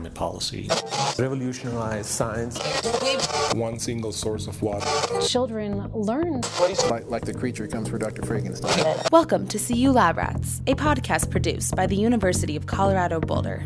climate policy, revolutionize science. One single source of water. Children learn. Like, like the creature comes for Dr. Frankenstein. Welcome to CU Lab Rats, a podcast produced by the University of Colorado Boulder.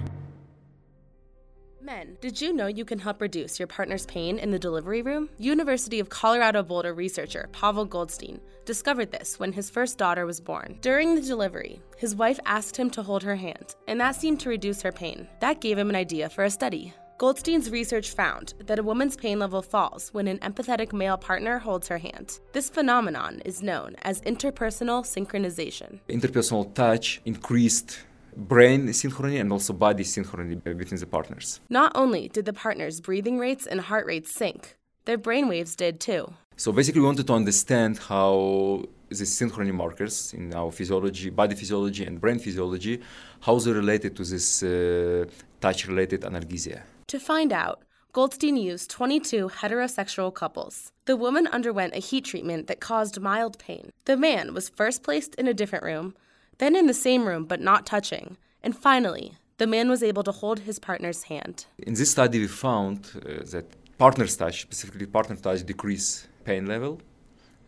Men, did you know you can help reduce your partner's pain in the delivery room? University of Colorado Boulder researcher Pavel Goldstein discovered this when his first daughter was born. During the delivery, his wife asked him to hold her hand, and that seemed to reduce her pain. That gave him an idea for a study. Goldstein's research found that a woman's pain level falls when an empathetic male partner holds her hand. This phenomenon is known as interpersonal synchronization. Interpersonal touch increased brain synchrony and also body synchrony between the partners. Not only did the partners' breathing rates and heart rates sync, their brain waves did too. So basically, we wanted to understand how the synchrony markers in our physiology, body physiology, and brain physiology, how they're related to this uh, touch-related analgesia. To find out, Goldstein used 22 heterosexual couples. The woman underwent a heat treatment that caused mild pain. The man was first placed in a different room, then in the same room but not touching, and finally, the man was able to hold his partner's hand. In this study, we found uh, that partner touch, specifically partner touch, decrease pain level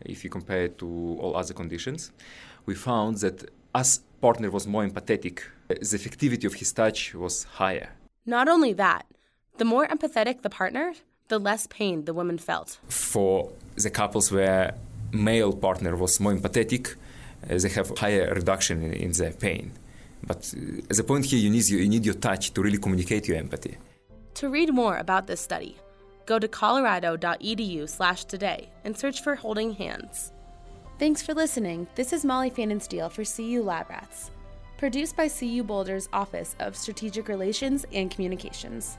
if you compare it to all other conditions. We found that as partner was more empathetic, the effectivity of his touch was higher. Not only that, the more empathetic the partner, the less pain the woman felt. For the couples where male partner was more empathetic, they have higher reduction in, in their pain. But uh, as a point here, you need, you need your touch to really communicate your empathy. To read more about this study, go to colorado.edu slash today and search for Holding Hands. Thanks for listening. This is Molly Fanninsteel for CU Lab Rats, produced by CU Boulder's Office of Strategic Relations and Communications.